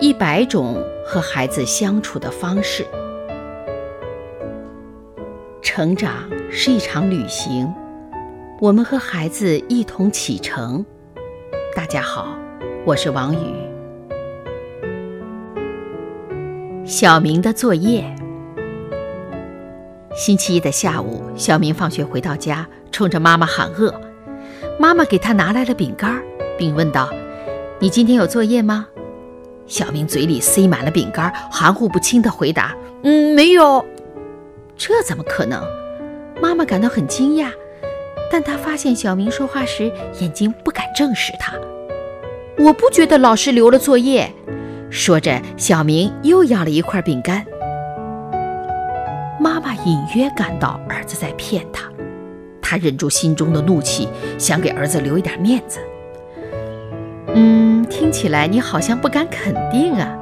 一百种和孩子相处的方式。成长是一场旅行，我们和孩子一同启程。大家好，我是王宇。小明的作业。星期一的下午，小明放学回到家，冲着妈妈喊饿。妈妈给他拿来了饼干，并问道：“你今天有作业吗？”小明嘴里塞满了饼干，含糊不清地回答：“嗯，没有。”这怎么可能？妈妈感到很惊讶，但她发现小明说话时眼睛不敢正视他。我不觉得老师留了作业。说着，小明又要了一块饼干。妈妈隐约感到儿子在骗她，她忍住心中的怒气，想给儿子留一点面子。听起来你好像不敢肯定啊？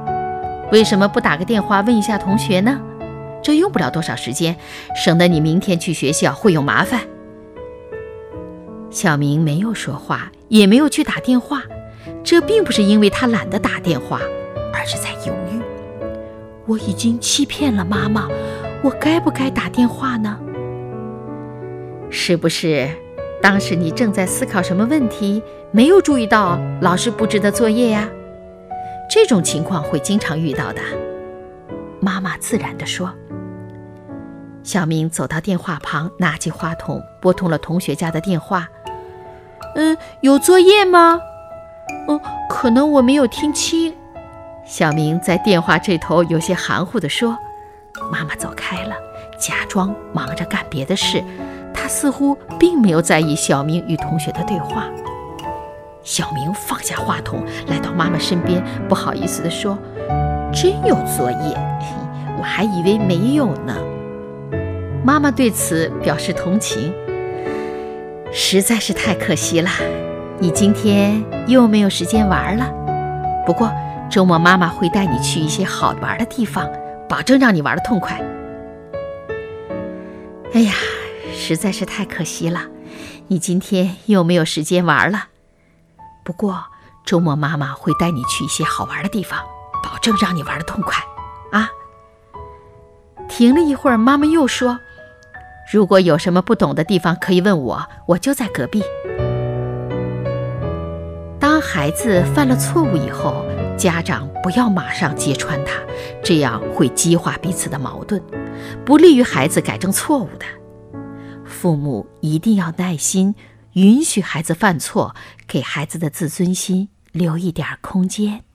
为什么不打个电话问一下同学呢？这用不了多少时间，省得你明天去学校会有麻烦。小明没有说话，也没有去打电话，这并不是因为他懒得打电话。而是在犹豫，我已经欺骗了妈妈，我该不该打电话呢？是不是当时你正在思考什么问题，没有注意到老师布置的作业呀？这种情况会经常遇到的。妈妈自然地说。小明走到电话旁，拿起话筒，拨通了同学家的电话。嗯，有作业吗？嗯，可能我没有听清。小明在电话这头有些含糊地说：“妈妈走开了，假装忙着干别的事。他似乎并没有在意小明与同学的对话。”小明放下话筒，来到妈妈身边，不好意思地说：“真有作业？我还以为没有呢。”妈妈对此表示同情：“实在是太可惜了，你今天又没有时间玩了。不过……”周末妈妈会带你去一些好玩的地方，保证让你玩的痛快。哎呀，实在是太可惜了，你今天又没有时间玩了。不过周末妈妈会带你去一些好玩的地方，保证让你玩的痛快。啊！停了一会儿，妈妈又说：“如果有什么不懂的地方，可以问我，我就在隔壁。”当孩子犯了错误以后。家长不要马上揭穿他，这样会激化彼此的矛盾，不利于孩子改正错误的。父母一定要耐心，允许孩子犯错，给孩子的自尊心留一点空间。